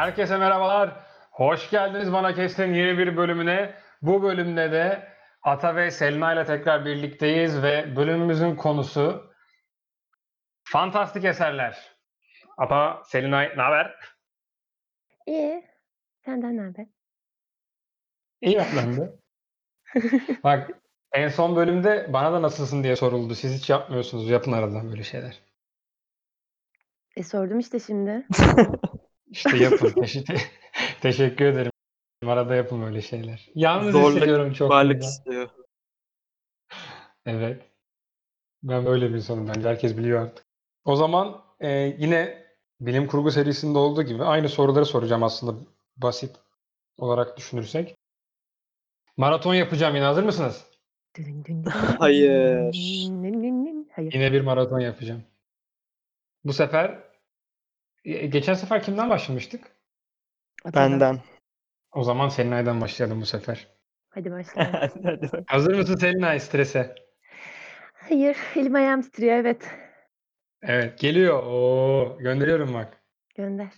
Herkese merhabalar. Hoş geldiniz Bana Kestin yeni bir bölümüne. Bu bölümde de Ata ve Selma ile tekrar birlikteyiz ve bölümümüzün konusu fantastik eserler. Ata, Selinay ne haber? İyi. Senden ne haber? İyi ben de. Bak en son bölümde bana da nasılsın diye soruldu. Siz hiç yapmıyorsunuz. Yapın aradan böyle şeyler. E sordum işte şimdi. İşte yapın. Teşekkür, teşekkür ederim. Arada yapın böyle şeyler. Yalnız Zorluk, hissediyorum çok. Varlık istiyor. Evet. Ben böyle bir insanım bence. Herkes biliyor artık. O zaman e, yine bilim kurgu serisinde olduğu gibi aynı soruları soracağım aslında basit olarak düşünürsek. Maraton yapacağım yine. Hazır mısınız? Hayır. Hayır. Yine bir maraton yapacağım. Bu sefer geçen sefer kimden başlamıştık? Benden. O zaman Selinay'dan başlayalım bu sefer. Hadi başlayalım. Hadi bak. Hazır mısın Selinay strese? Hayır. Elim ayağım titriyor. Evet. Evet geliyor. Oo, gönderiyorum bak. Gönder.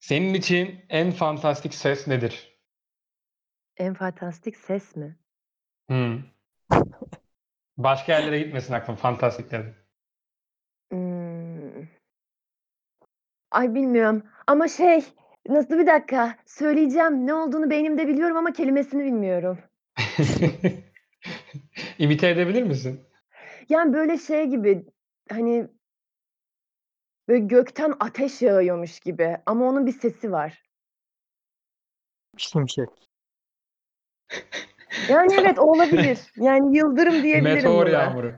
Senin için en fantastik ses nedir? En fantastik ses mi? Hmm. Başka yerlere gitmesin aklım. Fantastik dedim. Hmm. Ay bilmiyorum. Ama şey nasıl bir dakika söyleyeceğim. Ne olduğunu beynimde biliyorum ama kelimesini bilmiyorum. İmite edebilir misin? Yani böyle şey gibi hani böyle gökten ateş yağıyormuş gibi ama onun bir sesi var. Şimşek. Yani evet o olabilir. Yani yıldırım diyebilirim Meteor buna. yağmuru.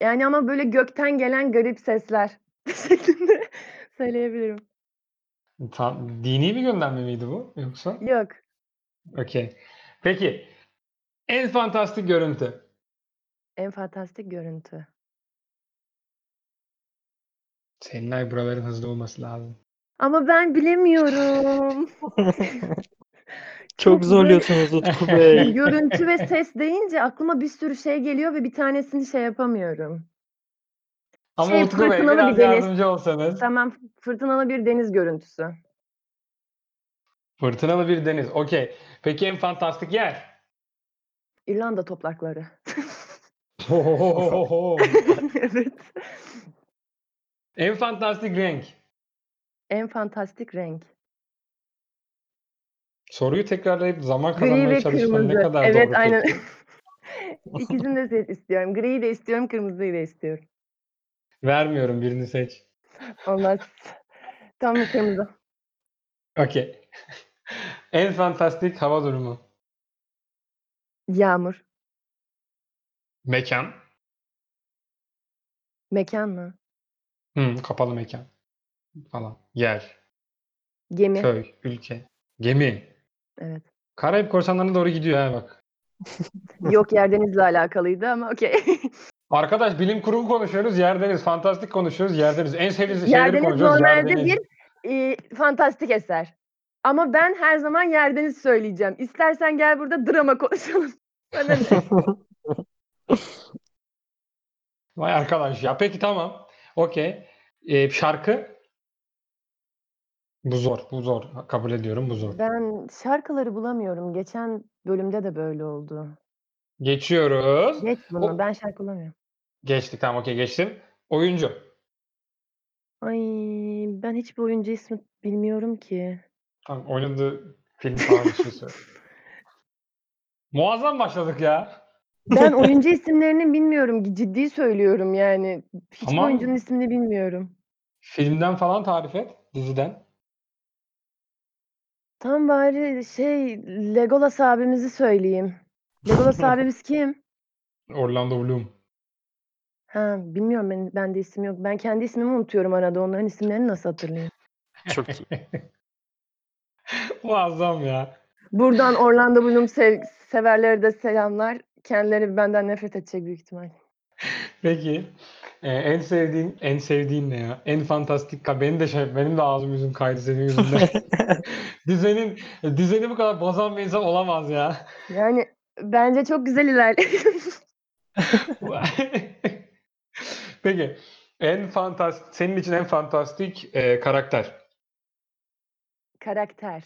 Yani ama böyle gökten gelen garip sesler şeklinde söyleyebilirim. Tam, dini bir gönderme miydi bu yoksa? Yok. Okey. Peki. En fantastik görüntü. En fantastik görüntü. Selinay buraların hızlı olması lazım. Ama ben bilemiyorum. Çok zorluyorsunuz Utku Bey. görüntü ve ses deyince aklıma bir sürü şey geliyor ve bir tanesini şey yapamıyorum. Ama Şey, Utku Bey fırtınalı bir biraz deniz. yardımcı olsanız. Tamam fırtınalı bir deniz görüntüsü. Fırtınalı bir deniz. Okey. Peki en fantastik yer? İrlanda toprakları. Evet. en fantastik renk. En fantastik renk. Soruyu tekrarlayıp zaman Gri kazanmaya çalışman kırmızı. ne kadar evet doğru aynen. peki? İkisini de istiyorum. Griyi de istiyorum, kırmızıyı da istiyorum. Vermiyorum birini seç. Olmaz. Tam kırmızı. Okey. en fantastik hava durumu. Yağmur. Mekan. Mekan mı? Hı, kapalı mekan. Falan. Yer. Gemi. Köy. Ülke. Gemi. Evet. Karayip korsanlarına doğru gidiyor ha bak. Yok Yerdeniz'le alakalıydı ama okey. Arkadaş bilim kurgu konuşuyoruz. Yerdeniz. Fantastik konuşuyoruz. Yerdeniz. En sevdiğiniz şeyleri Yerdeniz konuşuyoruz. normalde Yerdeniz. bir e, fantastik eser. Ama ben her zaman Yerdeniz söyleyeceğim. İstersen gel burada drama konuşalım. Vay arkadaş ya. Peki tamam. Okey. Ee, şarkı. Bu zor. Bu zor. Kabul ediyorum. Bu zor. ben şarkıları bulamıyorum. Geçen bölümde de böyle oldu. Geçiyoruz. Geç bunu. O- Ben şarkı bulamıyorum. Geçtik. Tamam okey geçtim. Oyuncu. Ay ben hiçbir oyuncu ismi bilmiyorum ki. Tamam, oynadığı film falan bir şey söyle. Muazzam başladık ya. Ben oyuncu isimlerini bilmiyorum. Ciddi söylüyorum yani. Hiçbir Tamam. oyuncunun ismini bilmiyorum. Filmden falan tarif et. Diziden. Tam bari şey Legolas abimizi söyleyeyim. Legolas abimiz kim? Orlando Bloom. Ha bilmiyorum ben bende isim yok. Ben kendi ismimi unutuyorum arada. Onların isimlerini nasıl hatırlayayım? Çok iyi. Muazzam ya. Buradan Orlando Bloom sev- severlere de selamlar. Kendileri benden nefret edecek büyük ihtimal. Peki. Ee, en sevdiğin en sevdiğin ne ya? En fantastik ka- benim de şey benim de ağzım yüzüm kaydı senin yüzünden. Dizenin dizeni bu kadar bozan bir insan olamaz ya. Yani bence çok güzel ilerliyor. Peki. En fantastik senin için en fantastik e, karakter. karakter.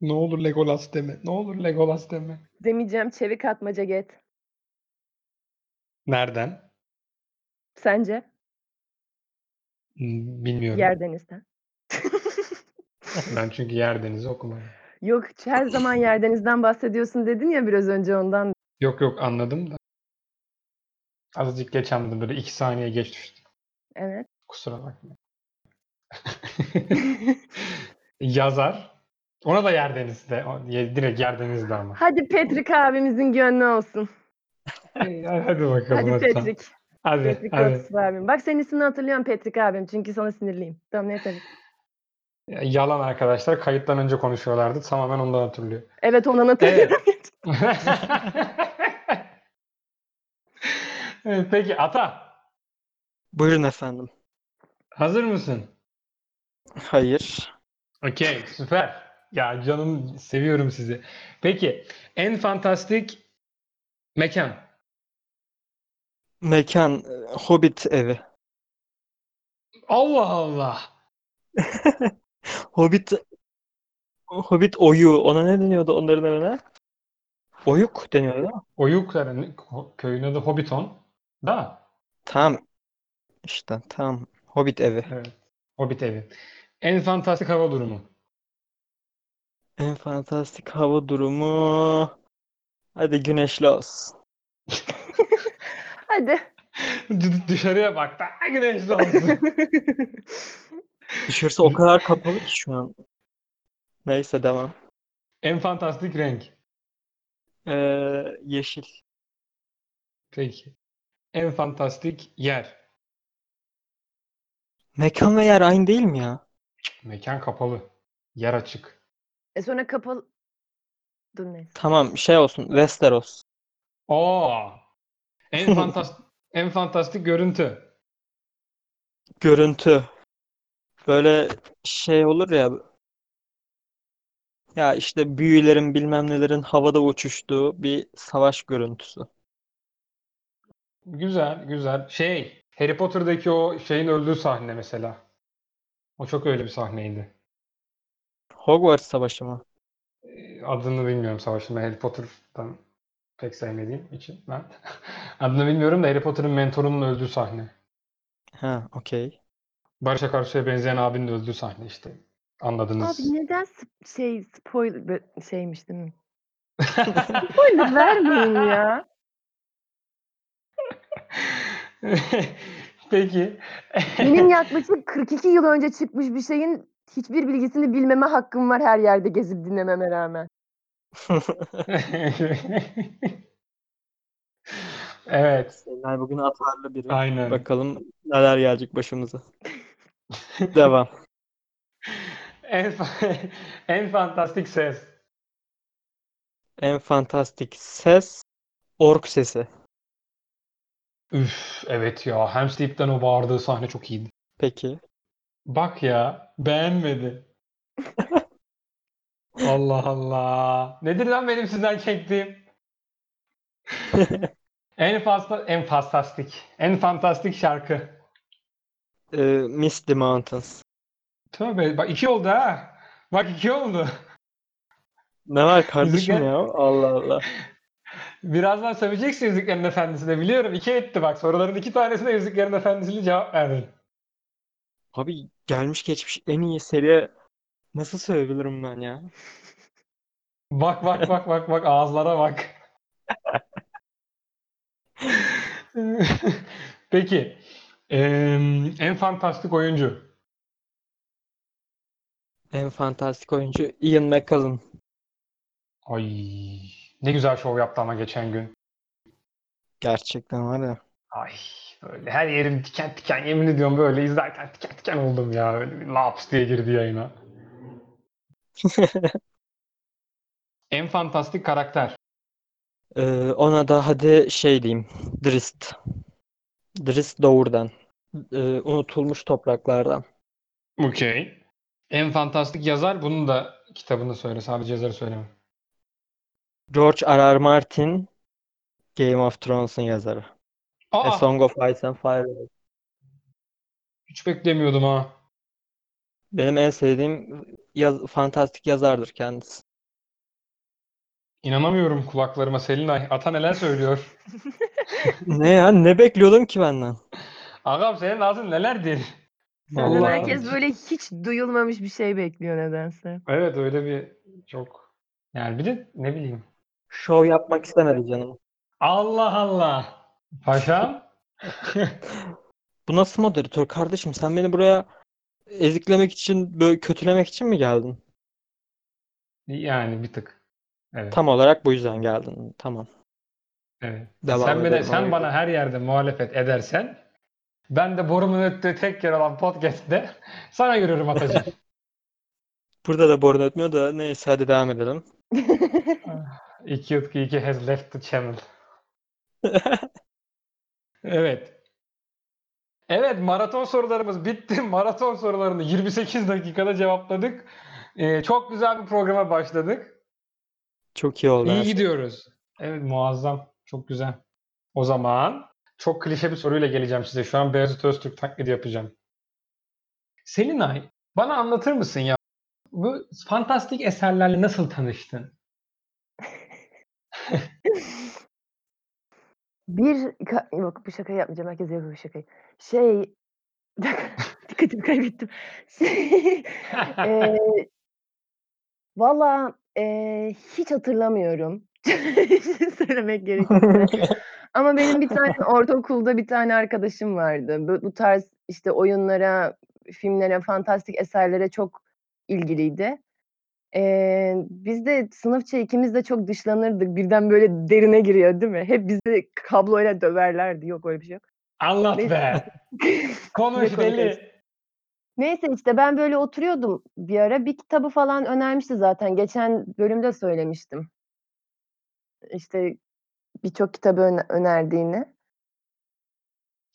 Ne olur Legolas deme. Ne olur Legolas deme. Demeyeceğim çevik atmaca get. Nereden? Sence? Hmm, Bilmiyorum. Yerdeniz'den. Ben çünkü yer denizi okumadım. Yok her zaman Yerdeniz'den bahsediyorsun dedin ya biraz önce ondan. Yok yok anladım da. Azıcık geç anladım. Böyle iki saniye geç düştüm. Evet. Kusura bakma. Yazar. Ona da yer denizde. O- ye- Direkt yer denizde ama. Hadi Patrick abimizin gönlü olsun. Hadi bakalım. Hadi hadi. Patrick. Hadi. Patrick hadi. Abim. Bak senin ismini hatırlıyorum Patrick abim. Çünkü sana sinirliyim. Tamam ne tabii. Yalan arkadaşlar. Kayıttan önce konuşuyorlardı. Tamamen ondan hatırlıyor. Evet ondan hatırlıyorum. Peki Ata. Buyurun efendim. Hazır mısın? Hayır. Okey, süper. Ya canım seviyorum sizi. Peki, en fantastik mekan. Mekan Hobbit evi. Allah Allah. Hobbit Hobbit oyu. Ona ne deniyordu onların evine? Oyuk deniyordu değil mi? Oyukların köyün adı Hobbiton. Da. Tamam. İşte tamam. Hobbit evi. Evet. Hobbit evi. En fantastik hava durumu. En fantastik hava durumu. Hadi güneşli olsun. Hadi. D- Dışarıya bak da güneşli olsun. Dışarısı o kadar kapalı ki şu an. Neyse devam. en fantastik renk. Ee, yeşil. Peki. En fantastik yer. Mekan ve yer aynı değil mi ya? Mekan kapalı. Yer açık. e sonra kapalı. Dur neyse. Tamam şey olsun. Westeros. Oo. En fantastik en fantastik görüntü. Görüntü. Böyle şey olur ya. Ya işte büyülerin bilmem nelerin havada uçuştuğu bir savaş görüntüsü. Güzel, güzel. Şey, Harry Potter'daki o şeyin öldüğü sahne mesela. O çok öyle bir sahneydi. Hogwarts Savaşı mı? Ee, Adını bilmiyorum savaşın. Ben Harry Potter'dan pek sevmediğim için ben. Adını bilmiyorum da Harry Potter'ın mentorunun öldüğü sahne. Ha, okey. Barış Akarsu'ya benzeyen abinin öldüğü sahne işte. Anladınız. Abi neden sp- şey spoiler şeymiş değil mi? Spoiler vermeyin ya. Peki. Benim yaklaşık 42 yıl önce çıkmış bir şeyin hiçbir bilgisini bilmeme hakkım var her yerde gezip dinlememe rağmen. Evet, Selinay bugün atarlı biri. aynen. Bakalım neler gelecek başımıza. Devam. En, fa- en fantastik ses. En fantastik ses ork sesi. Üf, evet ya. Hem Steve'den o bağırdığı sahne çok iyiydi. Peki. Bak ya, beğenmedi. Allah Allah. Nedir lan benim sizden çektiğim? En fazla, en fantastik, en fantastik şarkı. Ee, Misty Mountains. Tövbe, bak iki oldu ha. Bak iki oldu. Ne var kardeşim ya? Allah Allah. Birazdan söveceksin Yüzüklerin Efendisi'ne biliyorum. İki etti bak. Soruların iki tanesine Yüzüklerin Efendisi'yle cevap verdin. Abi gelmiş geçmiş en iyi seriye nasıl söyleyebilirim ben ya? Bak bak bak bak bak ağızlara bak. Peki. em, en fantastik oyuncu. En fantastik oyuncu Ian McKellen. Ay ne güzel şov yaptı ama geçen gün. Gerçekten var ya. Ay böyle her yerim diken diken yemin ediyorum böyle izlerken diken diken oldum ya. Öyle bir laps diye girdi yayına. En fantastik karakter. Ee, ona da hadi şey diyeyim. Drist. Drist Doğur'dan. Ee, unutulmuş topraklardan. Okey. En fantastik yazar bunun da kitabını söyle. Sadece yazarı söyleme. George R. R. Martin Game of Thrones'un yazarı. A Aa, Song of Ice and Fire. hiç beklemiyordum ha. Benim en sevdiğim yaz, fantastik yazardır kendisi. İnanamıyorum kulaklarıma Selinay. Ata neler söylüyor? Ne ya? Ne bekliyordun ki benden? Ağam senin ağzın nelerdir? Senden Vallahi. herkes böyle hiç duyulmamış bir şey bekliyor nedense. Evet öyle bir çok yani bir de ne bileyim. Şov yapmak istemedi canım. Allah Allah. Paşam. Bu nasıl moderatör kardeşim? Sen beni buraya eziklemek için, böyle kötülemek için mi geldin? Yani bir tık. Evet. Tam olarak bu yüzden geldin. Tamam. evet. Devam sen bana, sen bana her yerde muhalefet edersen ben de borumun öttüğü tek yer olan podcast'te sana yürürüm Atacığım. Burada da borun ötmüyor da neyse hadi devam edelim. İki Utku iki has left the channel. Evet. Evet maraton sorularımız bitti. Maraton sorularını 28 dakikada cevapladık. Ee, çok güzel bir programa başladık. Çok iyi oldu. İyi gidiyoruz. Evet muazzam. Çok güzel. O zaman çok klişe bir soruyla geleceğim size. Şu an Beyazıt Öztürk taklidi yapacağım. Selinay bana anlatır mısın ya? Bu fantastik eserlerle nasıl tanıştın? Bir ka- yok bu şakayı yapmayacağım. Herkes yapıyor bu şakayı. Şey dikkatimi kaybettim. Şey, eee valla eee, hiç hatırlamıyorum. Söylemek gerekirse. Ama benim bir tane ortaokulda bir tane arkadaşım vardı. Bu, bu tarz işte oyunlara, filmlere, fantastik eserlere çok ilgiliydi. Eee, biz de sınıfça ikimiz de çok dışlanırdık. Birden böyle derine giriyor değil mi? Hep bizi kabloyla döverlerdi. Yok öyle bir şey yok. Anlat Neyse. be. Konuş Ne deli. konuşuyoruz? Neyse işte ben böyle oturuyordum bir ara. Bir kitabı falan önermişti zaten. Geçen bölümde söylemiştim. İşte birçok kitabı öne- önerdiğini.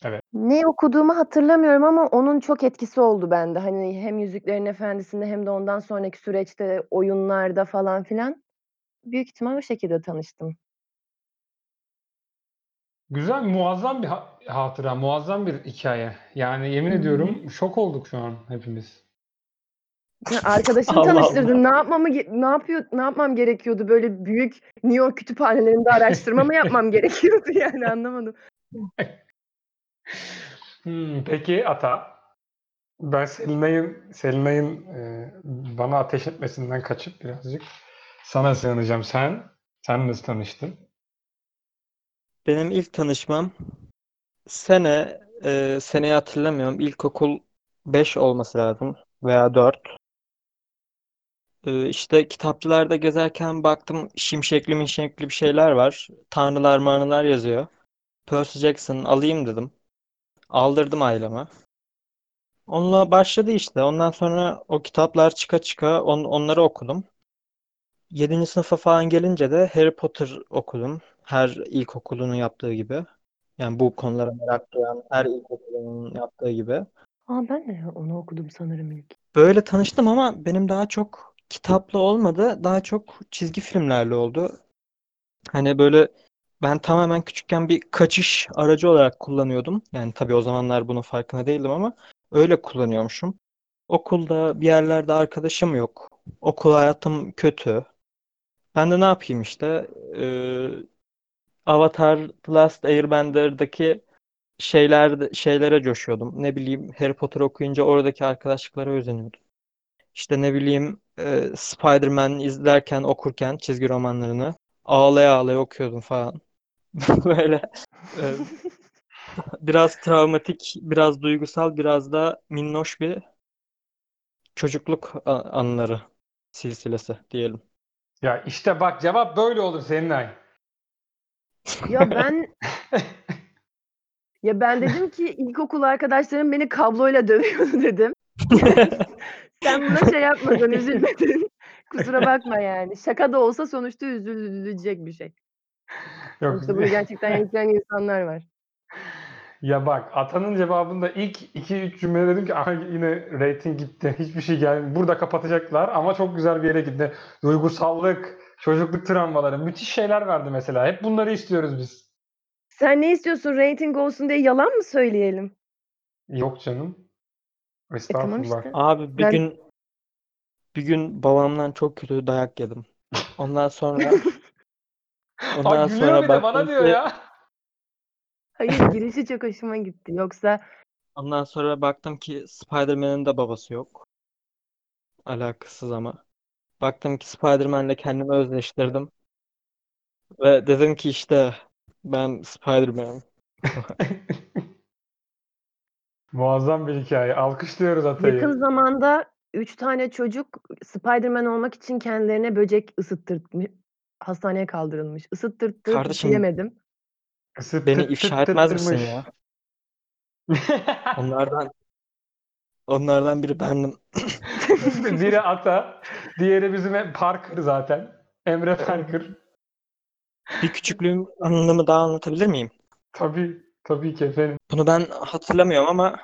Evet. Ne okuduğumu hatırlamıyorum ama onun çok etkisi oldu bende. Hani hem Yüzüklerin Efendisi'nde hem de ondan sonraki süreçte oyunlarda falan filan. Büyük ihtimal o şekilde tanıştım. Güzel, muazzam bir ha- hatıra, muazzam bir hikaye. Yani yemin ediyorum şok olduk şu an hepimiz. Ya arkadaşını Allah tanıştırdın. Ne yapmamı ge- ne yapıyor ne yapmam gerekiyordu? Böyle büyük New York kütüphanelerinde araştırma mı yapmam gerekiyordu yani anlamadım. Hmm, peki Ata, ben Selinay'ın Selinay'ın e, bana ateş etmesinden kaçıp birazcık sana sığınacağım. Sen, sen nasıl tanıştın? Benim ilk tanışmam sene, e, seneyi hatırlamıyorum. İlkokul 5 olması lazım veya 4. E, işte kitapçılarda gezerken baktım şimşekli mişekli bir şeyler var. Tanrılar manrılar yazıyor. Percy Jackson alayım dedim. Aldırdım aileme. Onunla başladı işte. Ondan sonra o kitaplar çıka çıka on, onları okudum. 7. sınıfa falan gelince de Harry Potter okudum. Her ilkokulunun yaptığı gibi. Yani bu konulara merak duyan her ilkokulunun yaptığı gibi. Aa ben de onu okudum sanırım ilk. Böyle tanıştım ama benim daha çok kitapla olmadı. Daha çok çizgi filmlerle oldu. Hani böyle ben tamamen küçükken bir kaçış aracı olarak kullanıyordum. Yani tabii o zamanlar bunun farkında değildim ama öyle kullanıyormuşum. Okulda bir yerlerde arkadaşım yok. Okul hayatım kötü. Ben de ne yapayım işte eee, Avatar The Last Airbender'daki şeyler şeylere coşuyordum. Ne bileyim Harry Potter okuyunca oradaki arkadaşlıklara özeniyordum. İşte ne bileyim e, Spider-Man izlerken okurken çizgi romanlarını ağlaya ağlaya okuyordum falan. Böyle e, biraz travmatik, biraz duygusal, biraz da minnoş bir çocukluk a- anıları silsilesi diyelim. Ya işte bak cevap böyle olur Selinay. Ya ben ya ben dedim ki ilkokul arkadaşlarım beni kabloyla dövüyordu dedim. Sen buna şey yapmadın, üzülmedin. Kusura bakma yani. Şaka da olsa sonuçta üzülecek bir şey. Yok. Sonuçta bunu gerçekten yaşayan insanlar var. Ya bak Atan'ın cevabında ilk 2-3 cümle dedim ki Aha, yine rating gitti. Hiçbir şey gelmedi. Burada kapatacaklar ama çok güzel bir yere gitti. Duygusallık, çocukluk travmaları, müthiş şeyler verdi mesela. Hep bunları istiyoruz biz. Sen ne istiyorsun? Rating olsun diye yalan mı söyleyelim? Yok canım. Estağfurullah. işte. Abi bir Ben- gün bir gün babamdan çok kötü dayak yedim. Ondan sonra ondan Ay sonra bir de bana baktım diyor ya. Hayır girişi çok hoşuma gitti. Yoksa ondan sonra baktım ki Spider-Man'in de babası yok. Alakasız ama. Baktım ki Spider-Man'le kendimi özleştirdim. Ve dedim ki işte ben Spider-Man'im. Muazzam bir hikaye. Alkışlıyoruz Atay'ı. yakın zamanda 3 tane çocuk Spider-Man olmak için kendilerine böcek ısıttırmış. Hastaneye kaldırılmış. Isıttırttı Kardeşim, diyemedim. Isıt Beni tıt ifşa tıt etmez misin ya? Onlardan onlardan biri bendim. Biri Ata, diğeri bizim hep Parker zaten. Emre Parker. Bir küçüklüğüm anımı daha anlatabilir miyim? Tabii, tabii ki efendim. Bunu ben hatırlamıyorum ama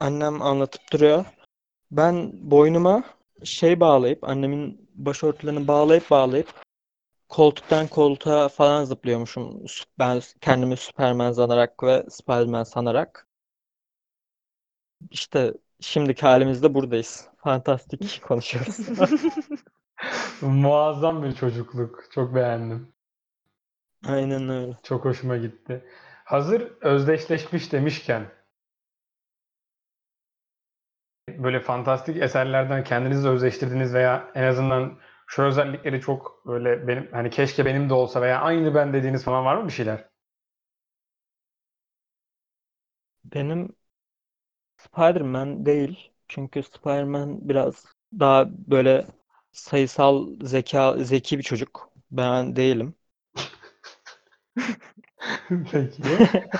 annem anlatıp duruyor. Ben boynuma şey bağlayıp, annemin başörtülerini bağlayıp bağlayıp koltuktan koltuğa falan zıplıyormuşum. Ben kendimi Superman sanarak ve Spiderman sanarak. İşte şimdiki halimizde buradayız. Fantastik konuşuyoruz. Muazzam bir çocukluk. Çok beğendim. Aynen öyle. Çok hoşuma gitti. Hazır özdeşleşmiş demişken böyle fantastik eserlerden kendinizi özleştirdiğiniz veya en azından şu özellikleri çok böyle benim hani keşke benim de olsa veya aynı ben dediğiniz falan var mı bir şeyler? Benim Spider-Man değil. Çünkü Spider-Man biraz daha böyle sayısal zeka zeki bir çocuk. Ben değilim. Peki.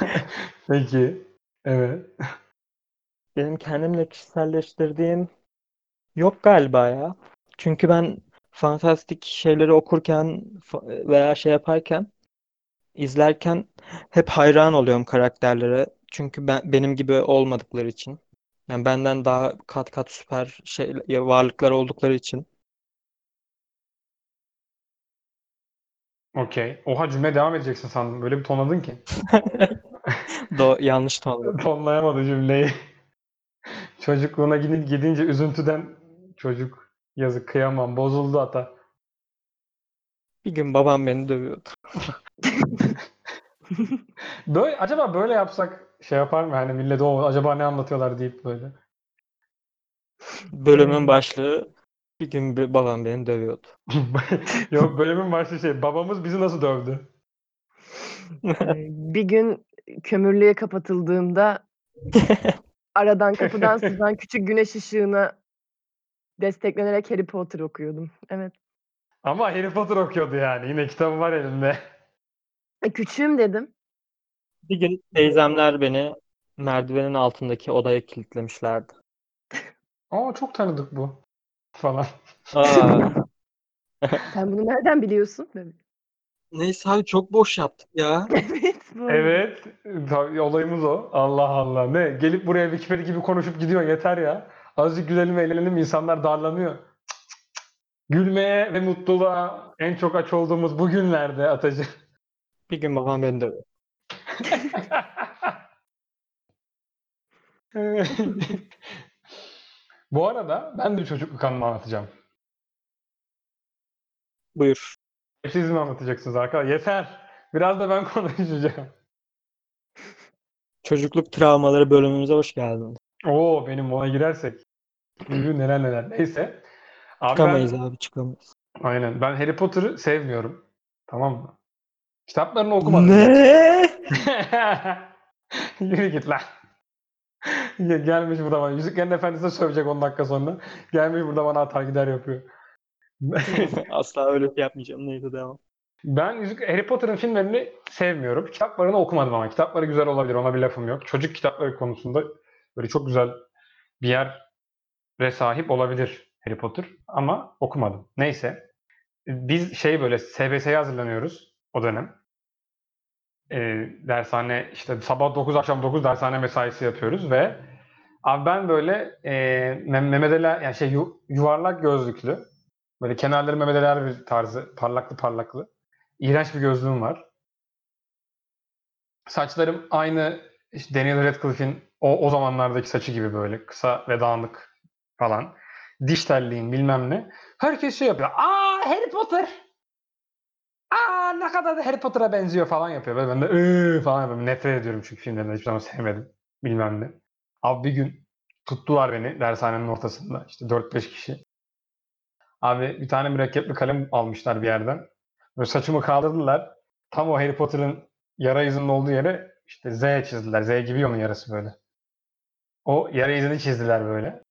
Peki. Evet. Benim kendimle kişiselleştirdiğim yok galiba ya. Çünkü ben fantastik şeyleri okurken veya şey yaparken izlerken hep hayran oluyorum karakterlere. Çünkü ben benim gibi olmadıkları için. Yani benden daha kat kat süper şey varlıklar oldukları için. Okey. Oha cümle devam edeceksin sandım. Böyle bir tonladın ki. Do yanlış tonladım. Tonlayamadı cümleyi. Çocukluğuna gidin, gidince üzüntüden çocuk yazık kıyamam bozuldu ata. Bir gün babam beni dövüyordu. Böyle, acaba böyle yapsak şey yapar mı? Hani millet o acaba ne anlatıyorlar deyip böyle. Bölümün başlığı bir gün bir babam beni dövüyordu. Yok bölümün başlığı şey babamız bizi nasıl dövdü? Ee, bir gün kömürlüğe kapatıldığımda aradan kapıdan sızan küçük güneş ışığına desteklenerek Harry Potter okuyordum. Evet. Ama Harry Potter okuyordu yani. Yine kitabı var elinde. E, küçüğüm dedim. Bir gün teyzemler beni merdivenin altındaki odaya kilitlemişlerdi. Aa çok tanıdık bu. Falan. Aa, Sen bunu nereden biliyorsun? Neyse abi çok boş yaptık ya. evet. bu. Evet. Tabii, olayımız o. Allah Allah. Ne? Gelip buraya Wikipedia gibi konuşup gidiyor. Yeter ya. Azıcık gülelim eğlenelim. insanlar darlanıyor. Cık, cık, cık. Gülmeye ve mutluluğa en çok aç olduğumuz bu günlerde Atacı. Bir gün babam beni dövüyor. Bu arada ben de çocukluk anımı anlatacağım. Buyur. Hep siz mi anlatacaksınız arkadaşlar? Yeter. Biraz da ben konuşacağım. Çocukluk travmaları bölümümüze hoş geldin. Oo benim ona girersek. Neler neler. Neyse. Abi ben- Çıkamayız abi çıkamayız. Aynen. Ben Harry Potter'ı sevmiyorum. Tamam mı? Kitaplarını okumadım. Ne? Yürü git lan. Gel- Gelmiş burada bana. Yüzüklerin Efendisi'ne sövecek 10 dakika sonra. Gelmiş burada bana atar gider yapıyor. Asla öyle şey yapmayacağım. Neyse devam. ben Yüzük, Harry Potter'ın filmlerini sevmiyorum. Kitaplarını okumadım ama. Kitapları güzel olabilir. Ona bir lafım yok. Çocuk kitapları konusunda böyle çok güzel bir yere sahip olabilir Harry Potter. Ama okumadım. Neyse. Biz şey böyle SBS'ye hazırlanıyoruz o dönem. Ee, dershane işte sabah 9 akşam 9 dershane mesaisi yapıyoruz ve abi ben böyle e, Mem- Mehmet Ali yani şey yu- yuvarlak gözlüklü böyle kenarları Mehmet Ali Erbil tarzı parlaklı parlaklı iğrenç bir gözlüğüm var. Saçlarım aynı işte Daniel Radcliffe'in o, o zamanlardaki saçı gibi böyle kısa ve dağınık falan. Diş telliğin bilmem ne. Herkes şey yapıyor. Aa Harry Potter. Aa ne kadar da Harry Potter'a benziyor falan yapıyor. Böyle ben de "Iı" falan yapıyorum. Nefret ediyorum çünkü filmlerinden hiçbir zaman sevmedim. Bilmem ne. Abi bir gün tuttular beni dershanenin ortasında. İşte 4-5 kişi. Abi bir tane mürekkepli kalem almışlar bir yerden. Böyle saçımı kaldırdılar. Tam o Harry Potter'ın yara izinin olduğu yere işte Z çizdiler. Z gibi onun yarası böyle. O yara izini çizdiler böyle.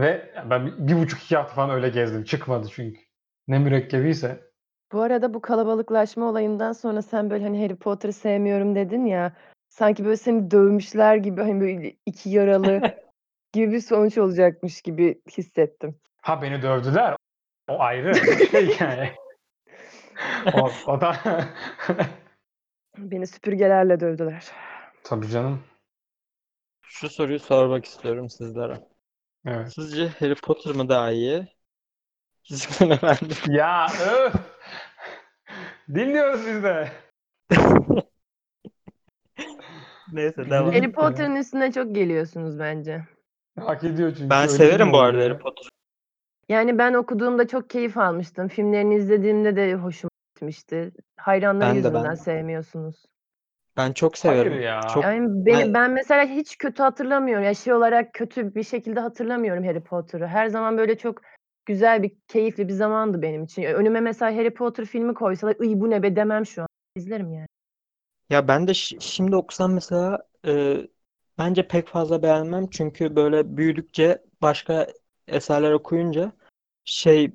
Ve ben bir, buçuk iki hafta falan öyle gezdim. Çıkmadı çünkü. Ne mürekkebiyse. Bu arada bu kalabalıklaşma olayından sonra sen böyle hani Harry Potter'ı sevmiyorum dedin ya. Sanki böyle seni dövmüşler gibi hani böyle iki yaralı gibi bir sonuç olacakmış gibi hissettim. Ha beni dövdüler. O ayrı. Başka hikaye. o, o da... Beni süpürgelerle dövdüler. Tabii canım. Şu soruyu sormak istiyorum sizlere. Evet. Sizce Harry Potter mı daha iyi? Yüzüklerin Efendisi. Ya öf. Dinliyoruz biz de. Neyse devam. Harry Potter'ın üstüne çok geliyorsunuz bence. Hak ediyor çünkü. Ben Öyle severim mi bu arada? Harry Potter. Yani ben okuduğumda çok keyif almıştım. Filmlerini izlediğimde de hoşuma gitmişti. Hayranları Ben de, yüzünden ben de. sevmiyorsunuz. Ben çok Hayır severim. ya. Çok Yani beni, Ben- ben mesela hiç kötü hatırlamıyorum. Ya şey olarak kötü bir şekilde hatırlamıyorum Harry Potter'ı. Her zaman böyle çok güzel bir, keyifli bir zamandı benim için. Önüme mesela Harry Potter filmi koysalar, "Iy bu ne be" demem şu an. İzlerim yani. Ya ben de şi- şimdi okusam mesela e, bence pek fazla beğenmem çünkü böyle büyüdükçe başka eserler okuyunca şey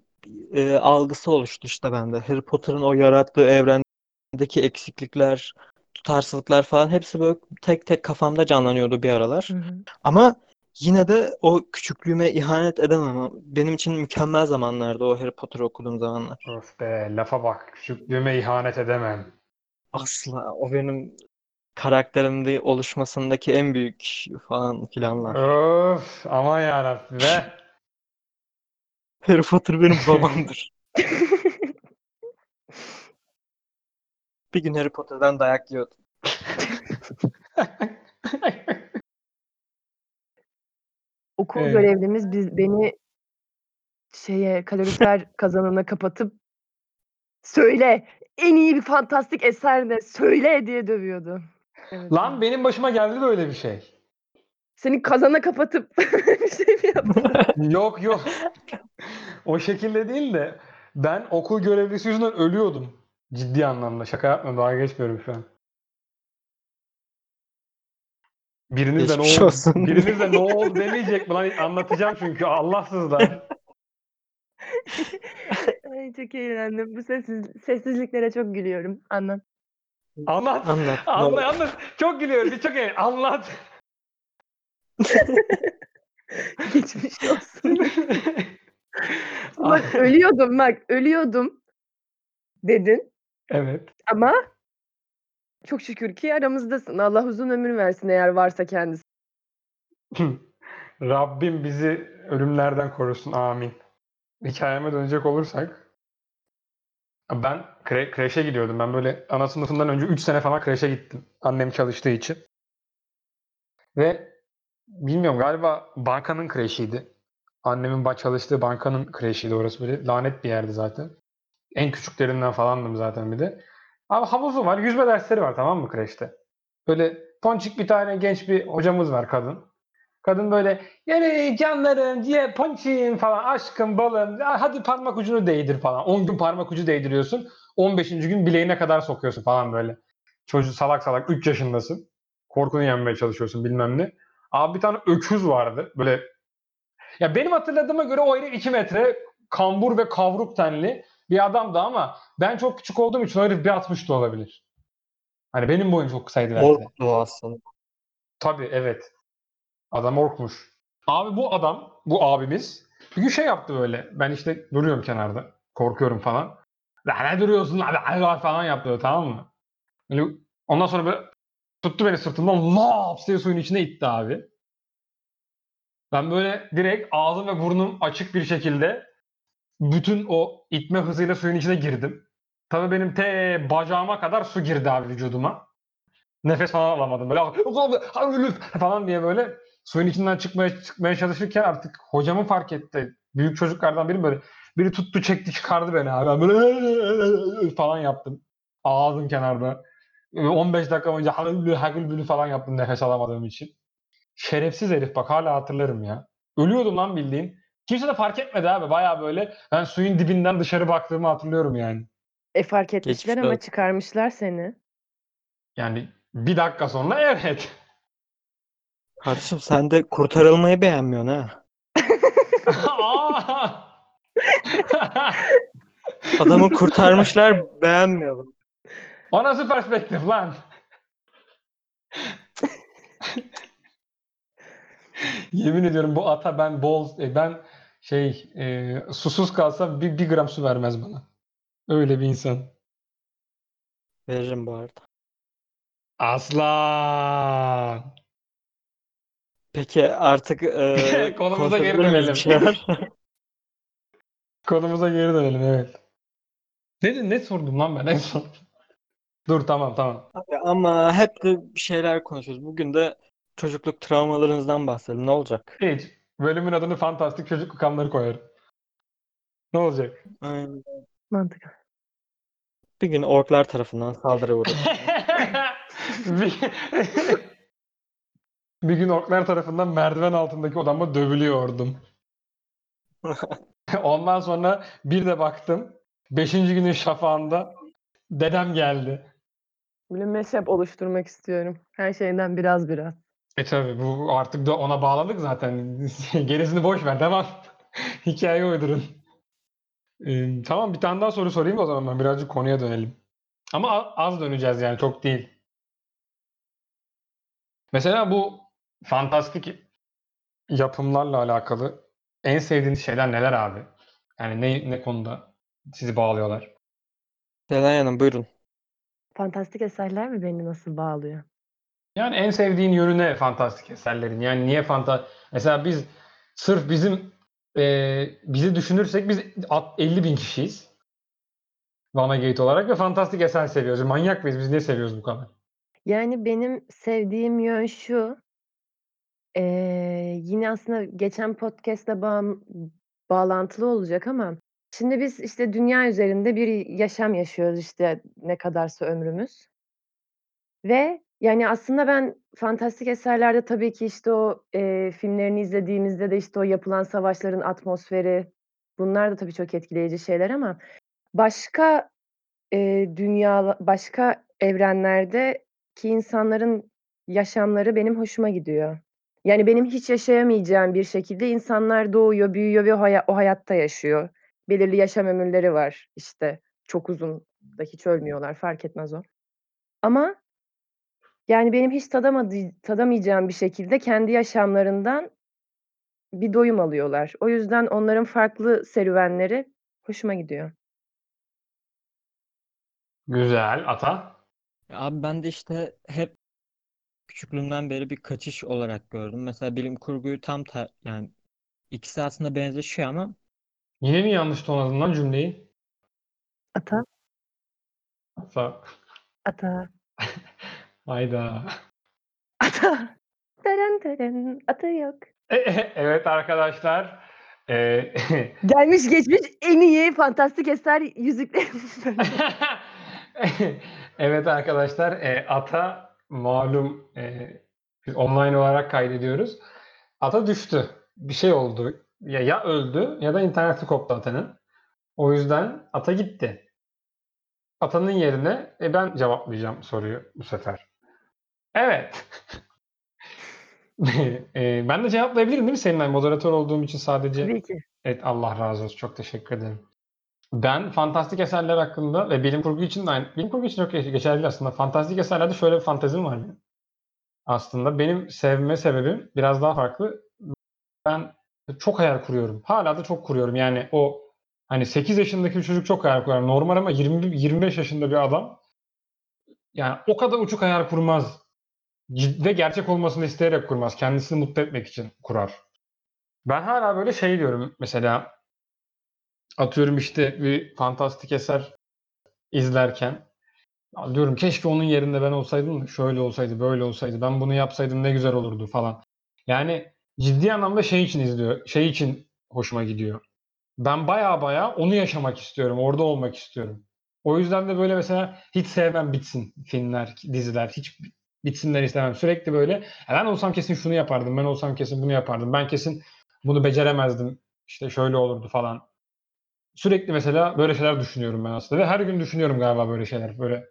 e, algısı oluştu işte bende. Harry Potter'ın o yarattığı evrendeki eksiklikler, tutarsızlıklar falan hepsi böyle tek tek kafamda canlanıyordu bir aralar. Hı hı. Ama yine de o küçüklüğüme ihanet edemem. Benim için mükemmel zamanlardı o Harry Potter okuduğum zamanlar. Of be lafa bak. Küçüklüğüme ihanet edemem. Asla o benim karakterimde oluşmasındaki en büyük falan filanlar. Öf aman yarabbim be. Harry Potter benim babamdır. Bir gün Harry Potter'dan dayak yiyordum. Okul Evet. görevlimiz biz beni şeye kalorifer kazanına kapatıp söyle en iyi bir fantastik eser ne söyle diye dövüyordu. Evet. Lan benim başıma geldi böyle bir şey. Seni kazana kapatıp bir şey mi yaptı? Yok yok. O şekilde değil de ben okul görevlisi yüzünden ölüyordum. Ciddi anlamda. Şaka yapmıyorum. Daha geçmiyorum şu an. Biriniz de ne Geçmiş oldu? olsun. Biriniz de ne oldu demeyecek mi lan? Anlatacağım çünkü. Allahsızlar. Ay çok eğlendim. Bu sessiz, sessizliklere çok gülüyorum. Anlat. Anlat. Anlat. Anlat anlat. Çok gülüyoruz. Çok eğlen. Anlat. Geçmiş olsun. bak ölüyordum bak ölüyordum dedin evet. ama çok şükür ki aramızdasın. Allah uzun ömür versin eğer varsa kendisi. Rabbim bizi ölümlerden korusun. Amin. Hikayeme dönecek olursak. Ben kre- kreşe gidiyordum. Ben böyle ana sınıfından önce 3 sene falan kreşe gittim. Annem çalıştığı için. Ve bilmiyorum galiba bankanın kreşiydi. Annemin çalıştığı bankanın kreşiydi orası böyle. Lanet bir yerdi zaten. En küçüklerinden falandım zaten bir de. Abi havuzu var. Yüzme dersleri var tamam mı kreşte? Böyle ponçik bir tane genç bir hocamız var kadın. Kadın böyle yani canlarım diye ponçiğim falan aşkım balım hadi parmak ucunu değdir falan. 10 gün parmak ucu değdiriyorsun. 15. gün bileğine kadar sokuyorsun falan böyle. Çocuk salak salak 3 yaşındasın. Korkunu yenmeye çalışıyorsun bilmem ne. Abi bir tane öküz vardı. Böyle ya benim hatırladığıma göre o herif 2 metre kambur ve kavruk tenli bir adamdı ama ben çok küçük olduğum için o herif bir 60 da olabilir. Hani benim boyum çok kısaydı. Orklu aslında. Tabii evet. Adam orkmuş. Abi bu adam, bu abimiz bir gün şey yaptı böyle. Ben işte duruyorum kenarda. Korkuyorum falan. La ne duruyorsun Allah falan yaptı tamam mı? Böyle, ondan sonra böyle tuttu beni sırtımdan laps diye suyun içine itti abi. Ben böyle direkt ağzım ve burnum açık bir şekilde bütün o itme hızıyla suyun içine girdim. Tabii benim te bacağıma kadar su girdi abi vücuduma. Nefes falan alamadım. Böyle falan diye böyle suyun içinden çıkmaya çıkmaya çalışırken artık hocamı fark etti. Büyük çocuklardan biri böyle biri tuttu çekti çıkardı beni abi. Ben böyle falan yaptım. Ağzım kenarda. 15 dakika boyunca hagül hagül falan yaptım nefes alamadığım için. Şerefsiz herif bak hala hatırlarım ya. Ölüyordum lan bildiğin. Kimse de fark etmedi abi. Baya böyle ben suyun dibinden dışarı baktığımı hatırlıyorum yani. E fark etmişler Geçmiş ama olsun. çıkarmışlar seni. Yani bir dakika sonra evet. Kardeşim sen de kurtarılmayı beğenmiyorsun ha. Aa! Adamı kurtarmışlar beğenmiyorum. o nasıl perspektif lan? Yemin ediyorum bu ata ben bol e, ben şey e, susuz kalsam bir, bir gram su vermez bana. Öyle bir insan. Veririm bu arada. Aslan. Peki artık e, Konumuza geri dönelim. şeyler? Konumuza geri dönelim evet. Ne, ne sordum lan ben en son? Dur tamam tamam. Abi Ama hep de bir şeyler konuşuyoruz. Bugün de çocukluk travmalarınızdan bahsedelim. Ne olacak? Hiç. Bölümün adını fantastik çocukluk anları koyarım. Ne olacak? Aynen. Mantıklı. Bir gün orklar tarafından saldırı uğradı. bir, bir gün orklar tarafından merdiven altındaki odama dövülüyordum. Ondan sonra bir de baktım. Beşinci günün şafağında dedem geldi. Böyle meşrep oluşturmak istiyorum. Her şeyden biraz biraz. E tabi bu artık da ona bağladık zaten. Gerisini boş ver tamam. Hikaye uydurun. Ee, tamam bir tane daha soru sorayım o zaman ben birazcık konuya dönelim. Ama az döneceğiz yani çok değil. Mesela bu fantastik yapımlarla alakalı en sevdiğiniz şeyler neler abi? Yani ne, ne konuda sizi bağlıyorlar? Selen Hanım buyurun. Fantastik eserler mi beni nasıl bağlıyor? Yani en sevdiğin yönü ne fantastik eserlerin? Yani niye fanta... Mesela biz sırf bizim e, bizi düşünürsek biz at- 50 bin kişiyiz. Vanagate olarak ve fantastik eser seviyoruz. Manyak mıyız? Biz niye seviyoruz bu kadar? Yani benim sevdiğim yön şu. eee, yine aslında geçen podcast'la bağım bağlantılı olacak ama şimdi biz işte dünya üzerinde bir yaşam yaşıyoruz işte ne kadarsa ömrümüz. Ve yani aslında ben fantastik eserlerde tabii ki işte o, eee, filmlerini izlediğimizde de işte o yapılan savaşların atmosferi bunlar da tabii çok etkileyici şeyler ama başka, eee, dünyala başka evrenlerdeki insanların yaşamları benim hoşuma gidiyor. Yani benim hiç yaşayamayacağım bir şekilde insanlar doğuyor, büyüyor ve o o hayatta yaşıyor. Belirli yaşam ömürleri var işte. Çok uzun da hiç ölmüyorlar, fark etmez o. Ama yani benim hiç tadamadığı tadamayacağım bir şekilde kendi yaşamlarından bir doyum alıyorlar. O yüzden onların farklı serüvenleri hoşuma gidiyor. Güzel. Ata? Abi ben de işte hep küçüklüğümden beri bir kaçış olarak gördüm. Mesela bilim kurguyu tam ter yani ikisi aslında benzeşiyor ama Yine mi yanlış tonladın lan cümleyi? Ata, Ata. ata, Hayda. ata. Teren teren, ata yok. Evet arkadaşlar. E, Gelmiş geçmiş en iyi fantastik eser Yüzüklerin Efendisi. evet arkadaşlar e, Ata malum e, biz online olarak kaydediyoruz. Ata düştü. Bir şey oldu. Ya, ya öldü ya da interneti koptu Ata'nın. O yüzden Ata gitti. Ata'nın yerine e, ben cevaplayacağım soruyu bu sefer. Evet. E, ben de cevaplayabilirim değil mi senin? Yani moderatör olduğum için sadece. Tabii ki. Evet Allah razı olsun. Çok teşekkür ederim. Ben fantastik eserler hakkında ve bilim kurgu için de aynı. Bilim kurgu için çok geç- geçerli aslında. Fantastik eserlerde şöyle bir fantezim var benim. Aslında benim sevme sebebim biraz daha farklı. Ben çok hayal kuruyorum. Hala da çok kuruyorum. Yani o hani 8 yaşındaki bir çocuk çok hayal kurar. Normal ama 20 25 yaşında bir adam yani o kadar uçuk hayal kurmaz. Ve gerçek olmasını isteyerek kurmaz. Kendisini mutlu etmek için kurar. Ben hala böyle şey diyorum mesela atıyorum işte bir fantastik eser izlerken diyorum keşke onun yerinde ben olsaydım şöyle olsaydı, böyle olsaydı, ben bunu yapsaydım ne güzel olurdu falan. Yani ciddi anlamda şey için izliyor, şey için hoşuma gidiyor. Ben baya baya onu yaşamak istiyorum, orada olmak istiyorum. O yüzden de böyle mesela hiç sevmem bitsin filmler, diziler, hiç bitsinler istemem. Sürekli böyle "Ya ben olsam kesin şunu yapardım, ben olsam kesin bunu yapardım, ben kesin bunu beceremezdim, işte şöyle olurdu falan. Sürekli mesela böyle şeyler düşünüyorum ben aslında ve her gün düşünüyorum galiba böyle şeyler. Böyle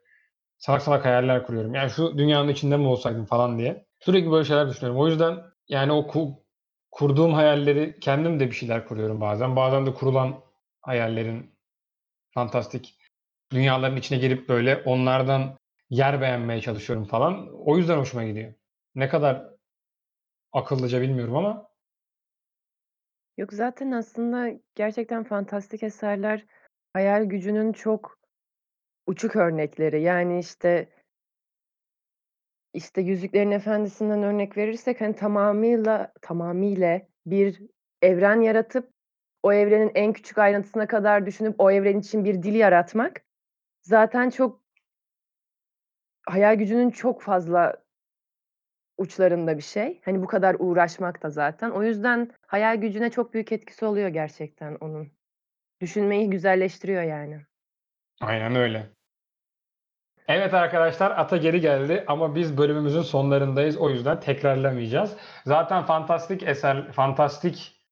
salak salak hayaller kuruyorum. Yani şu dünyanın içinde mi olsaydım falan diye. Sürekli böyle şeyler düşünüyorum. O yüzden yani o ku- kurduğum hayalleri kendim de bir şeyler kuruyorum bazen. Bazen de kurulan hayallerin fantastik dünyaların içine girip böyle onlardan yer beğenmeye çalışıyorum falan. O yüzden hoşuma gidiyor. Ne kadar akıllıca bilmiyorum ama Yok zaten aslında gerçekten fantastik eserler hayal gücünün çok uçuk örnekleri. Yani işte işte Yüzüklerin Efendisi'nden örnek verirsek hani tamamıyla tamamıyla bir evren yaratıp o evrenin en küçük ayrıntısına kadar düşünüp o evren için bir dil yaratmak zaten çok hayal gücünün çok fazla uçlarında bir şey. Hani bu kadar uğraşmak da zaten. O yüzden hayal gücüne çok büyük etkisi oluyor gerçekten onun. Düşünmeyi güzelleştiriyor yani. aynen öyle. Evet arkadaşlar Ata geri geldi ama biz bölümümüzün sonlarındayız. O yüzden tekrarlamayacağız. Zaten fantastik eser, fantastik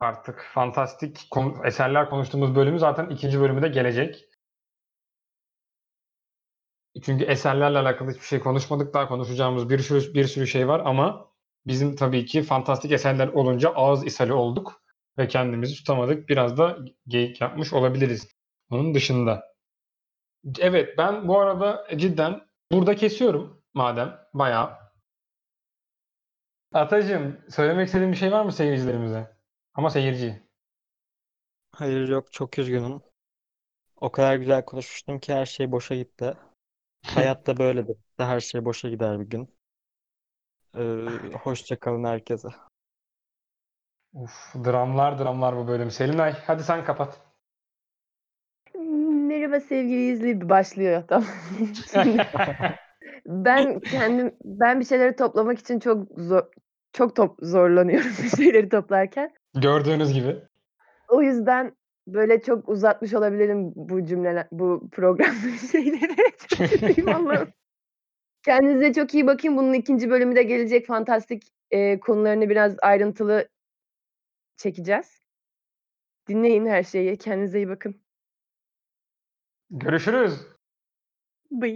artık fantastik eserler konuştuğumuz bölümü zaten ikinci bölümü de gelecek. Çünkü eserlerle alakalı hiçbir şey konuşmadık. Daha konuşacağımız bir sürü, bir sürü şey var ama bizim tabii ki fantastik eserler olunca ağız ishali olduk ve kendimizi tutamadık. Biraz da geyik yapmış olabiliriz. Onun dışında. Evet ben bu arada cidden burada kesiyorum madem bayağı. Atacığım söylemek istediğin bir şey var mı seyircilerimize? Ama seyirci. Hayır yok çok üzgünüm. O kadar güzel konuşmuştum ki her şey boşa gitti. Hayat da böyledir. Her şey boşa gider bir gün. Ee, hoşça kalın herkese. Uf, dramlar dramlar bu bölüm. Selinay hadi sen kapat. Merhaba sevgili izleyici başlıyor tamam. Ben kendim ben bir şeyleri toplamak için çok zor çok top zorlanıyorum bir şeyleri toplarken. Gördüğünüz gibi. O yüzden böyle çok uzatmış olabilirim bu cümleler bu programda şeyleri. Çok. Kendinize çok iyi bakın. Bunun ikinci bölümü de gelecek. Fantastik eee, konularını biraz ayrıntılı çekeceğiz. Dinleyin her şeyi. Kendinize iyi bakın. Görüşürüz. Bye.